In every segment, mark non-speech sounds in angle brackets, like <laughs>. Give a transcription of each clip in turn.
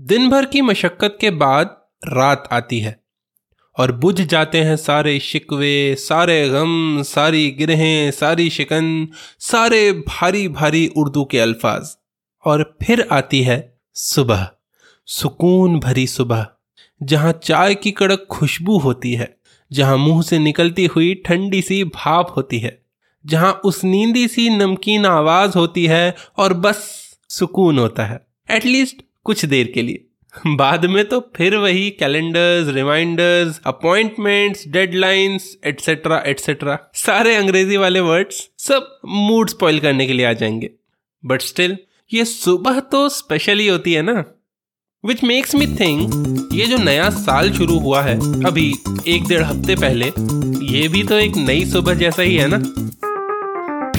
दिन भर की मशक्कत के बाद रात आती है और बुझ जाते हैं सारे शिकवे, सारे गम, सारी गिरहें सारी शिकन, सारे भारी भारी उर्दू के अल्फाज। और फिर आती है सुबह, सुकून भरी सुबह, जहाँ चाय की कड़क खुशबू होती है, जहाँ मुँह से निकलती हुई ठंडी सी भाप होती है, जहाँ उस नींदी सी नमकीन आवाज़ होती है और बस सुकून होता है। एटलीस्ट कुछ देर के लिए। बाद में तो फिर वही calendars reminders appointments deadlines etcetera etcetera सारे अंग्रेज़ी वाले वर्ड्स सब मूड स्पॉइल करने के लिए आ जाएँगे। बट स्टिल ये सुबह तो स्पेशली होती है ना। विच मेक्स मी थिंक ये जो नया साल शुरू हुआ है, अभी एक डेढ़ हफ़्ते पहले, ये भी तो एक नई सुबह जैसा ही है ना।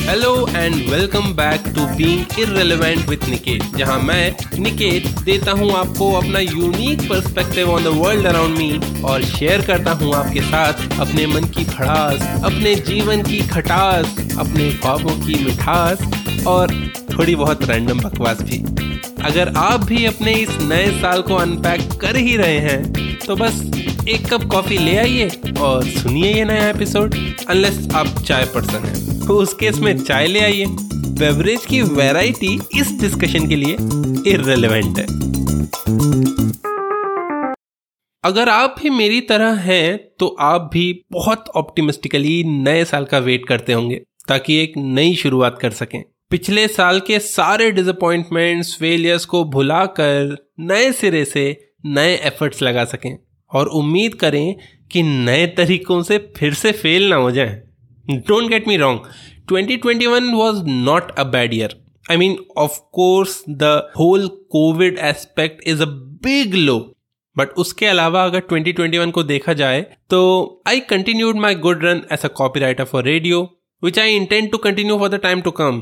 Hello and welcome back to being irrelevant with Niket जहाँ मैं निकेत देता हूँ आपको अपना unique perspective on the world around me और शेयर करता हूँ आपके साथ अपने मन की भड़ास, अपने जीवन की खटास, अपने ख्वाबों की मिठास और थोड़ी बहुत रैंडम बकवास भी। अगर आप भी अपने इस नए साल को अनपैक कर ही रहे हैं तो बस एक कप कॉफ़ी ले आइए और सुनिए ये नया एपिसोड अनलेस आप चाय पर्सन हैं। उस केस में चाय ले आइए। बेवरेज की वैरायटी इस डिस्कशन के लिए इरेलीवेंट है। अगर आप भी मेरी तरह हैं तो आप भी बहुत ऑप्टिमिस्टिकली नए साल का वेट करते होंगे, ताकि एक नई शुरुआत कर सकें। पिछले साल के सारे डिसअपॉइंटमेंट्स फेलियर्स को भुलाकर नए सिरे से नए एफर्ट्स लगा सकें। और उम्मीद करें कि नए तरीकों से फिर से फेल ना हो जाए। Don't get me wrong. 2021 was not a bad year. I mean, of course, the whole covid aspect is a big low. But उसके अलावा अगर 2021 को देखा जाए तो I continued my good run as a copy writer for radio which I intend to continue for the time to come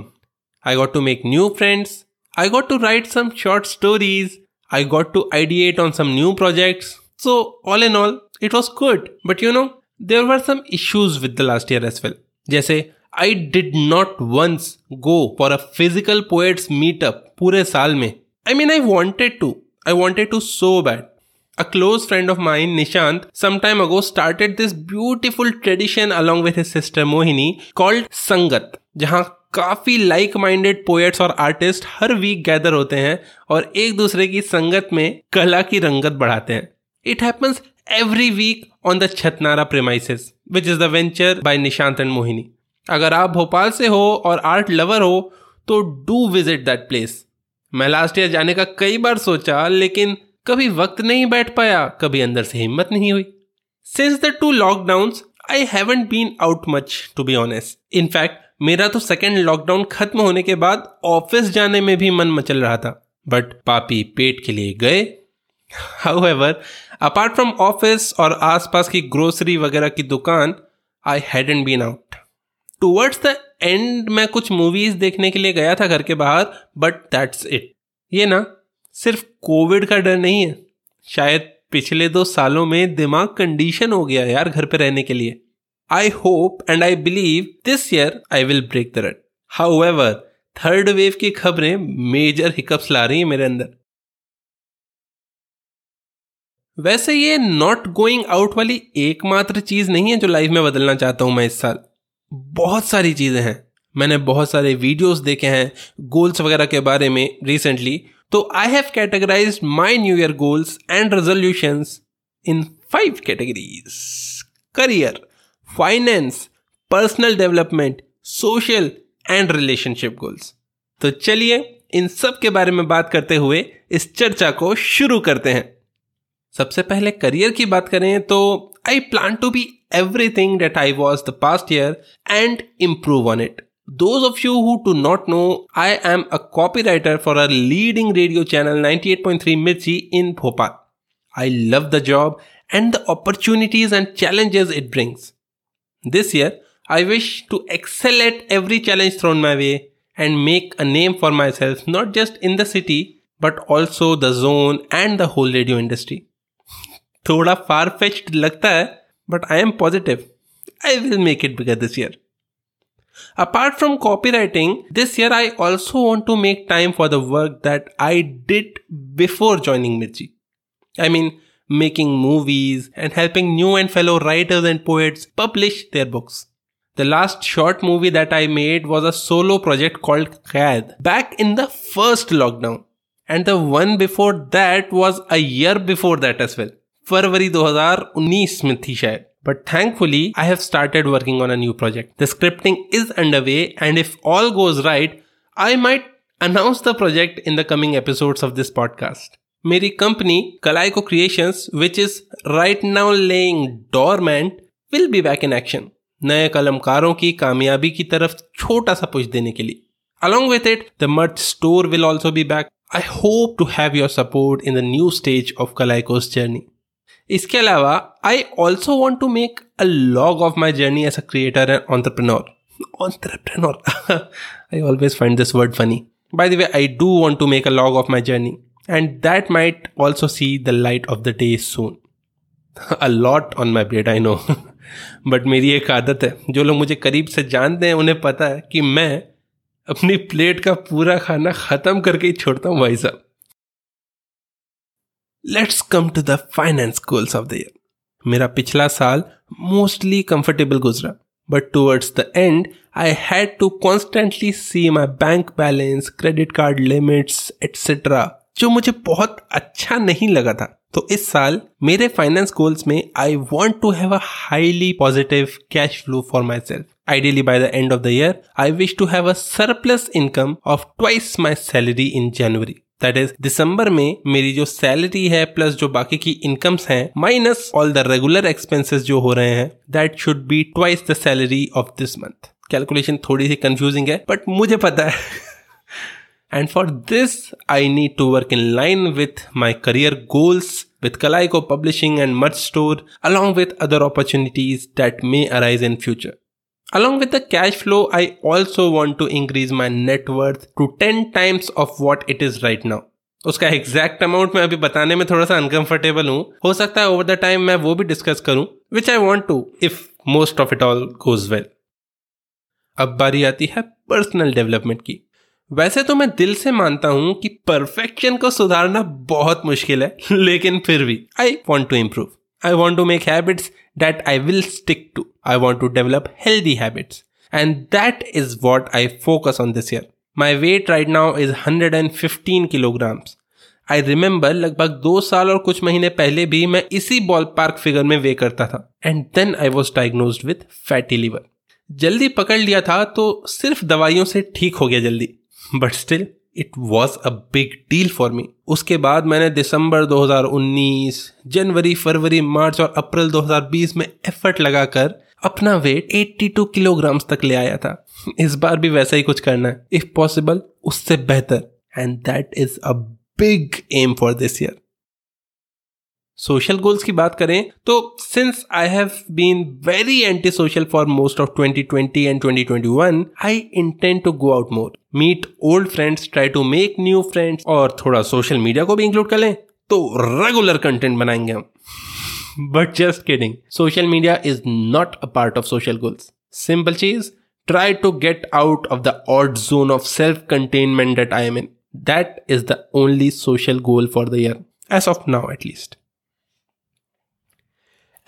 I got to make new friends I got to write some short stories I got to ideate on some new projects so all in all it was good but you know there were some issues with the last year as well जैसे I did not once go for a physical poets meetup पूरे साल में. I mean I wanted to I wanted to so bad A close friend of mine, Nishant, some time ago started this beautiful tradition along with his sister Mohini called Sangat, जहाँ काफ़ी like minded poets और artist हर week gather होते हैं और एक दूसरे की संगत में कला की रंगत बढ़ाते हैं. It happens every week on the Chatnara premises, which is the venture by Nishant and Mohini. अगर आप भोपाल से हो और आर्ट लवर हो तो डू विज़िट दैट प्लेस मैं लास्ट ईयर जाने का कई बार सोचा लेकिन कभी वक्त नहीं बैठ पाया कभी अंदर से हिम्मत नहीं हुई। Since the two lockdown I haven't been out much to be honest in fact मेरा तो सेकेंड लॉकडाउन खत्म होने के बाद ऑफ़िस जाने में भी मन मचल रहा था। बट पापी पेट के लिए गए। हाउएवर अपार्ट फ्रॉम ऑफ़िस और आसपास की ग्रोसरी वगैरह की दुकान I had been out towards the end मैं कुछ मूवीज़ देखने के लिए गया था घर के बाहर बट दैट्स इट ये ना, सिर्फ़ कोविड का डर नहीं है। शायद पिछले दो सालों में दिमाग कंडीशन हो गया यार घर पे रहने के लिए। I hope and I believe this year I will break the run however third wave की खबरें मेजर हिकअप्स ला रही हैं मेरे अंदर। वैसे ये नॉट गोइंग आउट वाली एकमात्र चीज़ नहीं है जो लाइफ में बदलना चाहता हूँ मैं इस साल। बहुत सारी चीज़ें हैं। मैंने बहुत सारे वीडियोस देखे हैं गोल्स वगैरह के बारे में रिसेंटली तो I have categorize my new year goals and resolution in five categories career finance personal development social and relationship goals तो चलिए इन सब के बारे में बात करते हुए इस चर्चा को शुरू करते हैं। सबसे पहले करियर की बात करें तो I plan to be everything that I was the past year and improve on it Those of you who do not know, I am a copywriter for a leading radio channel 98.3 Mirchi in Bhopal. I love the job and the opportunities and challenges it brings. This year, I wish to excel at every challenge thrown my way and make a name for myself not just in the city but also the zone and the whole radio industry. थोड़ा far fetched लगता है but I am positive I will make it bigger this year Apart from copywriting, this year I also want to make time for the work that I did before joining Mirchi. I mean, making movies and helping new and fellow writers and poets publish their books. The last short movie that I made was a solo project called Qaid back in the first lockdown. And the one before that was a year before that as well. फरवरी 2019 में थी शायद। But thankfully I have started working on a new project the scripting is under way and if all goes right I might announce the project in the coming episode of this podcast मेरी company Kalaiko creation which is right now laying dormant will be back in action नए कलमकारों की कामयाबी की तरफ़ छोटा सा पुष्ट देने के लिए। Along with it the merch store will also be back I hope to have your support in the new stage of Kalaiko's journey इसके अलावा I also want to make a log of my journey as a creator and entrepreneur entrepreneur I always find this word funny by the I do want to make a log of my journey and that might also see the light of the day so a lot on my plate I know but मेरी एक आदत है, जो लोग मुझे करीब से जानते हैं, उन्हें पता है कि मैं अपनी प्लेट का पूरा खाना खत्म करके ही छोड़ता हूँ, भाई साहब। Let's come to the finance goals of the year मेरा पिछला साल मोस्टली कंफर्टेबल गुजरा but towards the end I had to constantly see my bank balance credit card limits etcetera जो मुझे बहुत अच्छा नहीं लगा था। तो इस साल मेरे फाइनेंस गोल्स में I want to have a highly positive cash flow for myself Ideally, by the end of the year, I wish to have a surplus income of twice my salary in January. That is दिसंबर में मेरी जो salary है plus जो बाकी की incomes हैं minus all the regular expenses जो हो रहे हैं that should be twice the salary of this month calculation थोड़ी सी कंफ्यूजिंग है बट मुझे पता है and for this I need to work in line with my career goals with Kalaiko Publishing and Merch Store, along with other opportunities that may arise in future. Along with the cash flow, I also want to increase my net worth to 10 times of what it is right now. उसका exact amount मैं अभी बताने में थोड़ा सा uncomfortable हूँ। हो सकता है ओवर द टाइम मैं वो भी डिस्कस करूँ which I want to if most of it all goes well अब बारी आती है पर्सनल डेवलपमेंट की। वैसे तो मैं दिल से मानता हूँ कि परफेक्शन को सुधारना बहुत मुश्किल है <laughs> लेकिन फिर भी I want to improve I want to make habits that I will stick to. I want to develop healthy habits. And that is what I focus on this year. My weight right now is 115 kilograms. I remember लगभग दो साल और कुछ महीने पहले भी मैं इसी बॉल पार्क फिगर में वे करता था and then I was diagnose with fatty liver जल्दी पकड़ लिया था तो सिर्फ़ दवाइयों से ठीक हो गया जल्दी but still it was a big deal for me उसके बाद मैंने दिसंबर 2019 जनवरी, फरवरी, मार्च और अप्रैल 2020 में एफर्ट लगाकर अपना वेट 82 किलोग्राम्स तक ले आया था। इस बार भी वैसा ही कुछ करना है। इफ़ पॉसिबल उससे बेहतर। And that is a big aim for this year social goals की बात करें तो since I have been very anti social for most of 2020 and 2021 I intend to go out more meet old friends try to make new friends और थोड़ा social media को भी include कर लें तो रेगुलर कंटेंट बनाएँगे हम but just kidding social media is not a part of social goals simple cheese try to get out of odd zone of self containment that I am in. That is the only social goal for the year, as of now at least.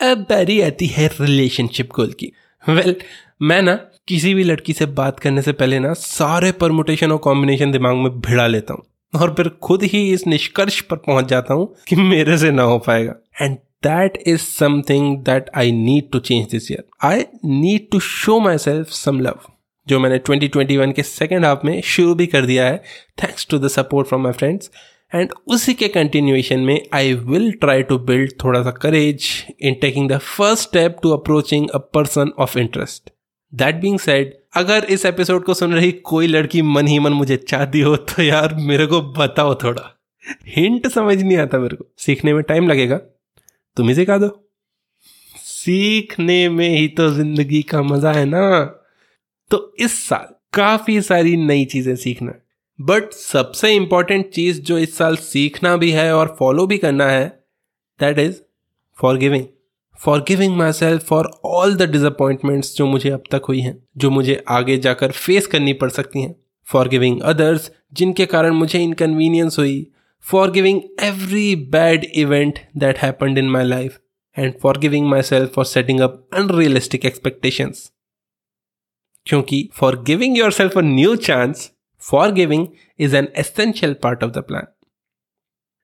अब बारी आती है relationship goal की। Well well, मैं ना किसी भी लड़की से बात करने से पहले ना सारे परमुटेशन और कॉम्बिनेशन दिमाग में भिड़ा लेता हूँ और फिर खुद ही इस निष्कर्ष पर पहुँच जाता हूँ कि मेरे से ना हो पाएगा। And that is something that I need to change this year I need to show myself some love जो मैंने 2021 के सेकेंड हाफ़ में शुरू भी कर दिया है thanks to the support from my friends and उसी के कंटिन्यूएशन में I will try to build थोड़ा सा courage in taking the first step to approaching a person of interest that being said अगर इस एपिसोड को सुन रही कोई लड़की मन ही मन मुझे चाहती हो तो यार मेरे को बताओ थोड़ा। हिंट समझ नहीं आता मेरे को। सीखने में टाइम लगेगा। तुम ही सिखा दो। सीखने में ही तो ज़िंदगी का मज़ा है ना। तो इस साल काफ़ी सारी नई चीज़ें सीखना है। बट सबसे इंपॉर्टेंट चीज़ जो इस साल सीखना भी है और फॉलो भी करना है that is forgiving forgiving myself for all the disappointments जो मुझे अब तक हुई हैं, जो मुझे आगे जाकर फेस करनी पड़ सकती हैं. फॉर गिविंग अदर्स जिनके कारण मुझे इनकन्वीनियंस हुई. Forgiving every bad event that happened in my life and forgiving myself for setting up unrealistic expectations क्योंकि forgiving yourself a new chance forgiving is an essential part of the plan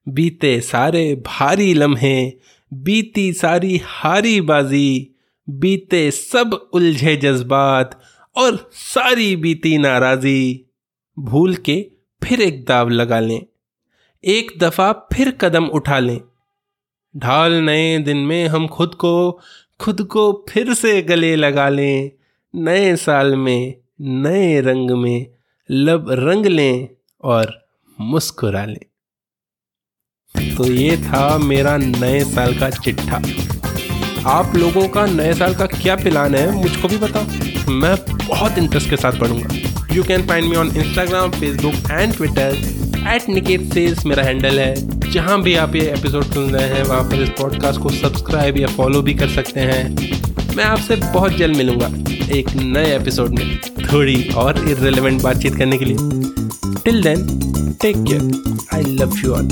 बीते सारे भारी लम्हे, बीती सारी हारी बाजी, बीते सब उलझे जज्बात और सारी बीती नाराजी। भूल के फिर एक दाव लगा लें। एक दफ़ा फिर कदम उठा लें। ढाल नए दिन में हम खुद को खुद को फिर से गले लगा लें। नए साल में, नए रंग में लब रंग लें और मुस्कुरा लें। तो ये था मेरा नए साल का चिट्ठा। आप लोगों का नए साल का क्या प्लान है, मुझको भी बताओ। मैं बहुत इंटरेस्ट के साथ पढ़ूँगा। You can find me on Instagram Facebook and Twitter at Niket sales मेरा हैंडल है। जहाँ भी आप ये एपिसोड सुन रहे हैं, वहाँ पर इस पॉडकास्ट को सब्सक्राइब या फॉलो भी कर सकते हैं। मैं आपसे बहुत जल्द मिलूँगा एक नए एपिसोड में। थोड़ी और इरेलीवेंट बातचीत करने के लिए. Till then take care I love you all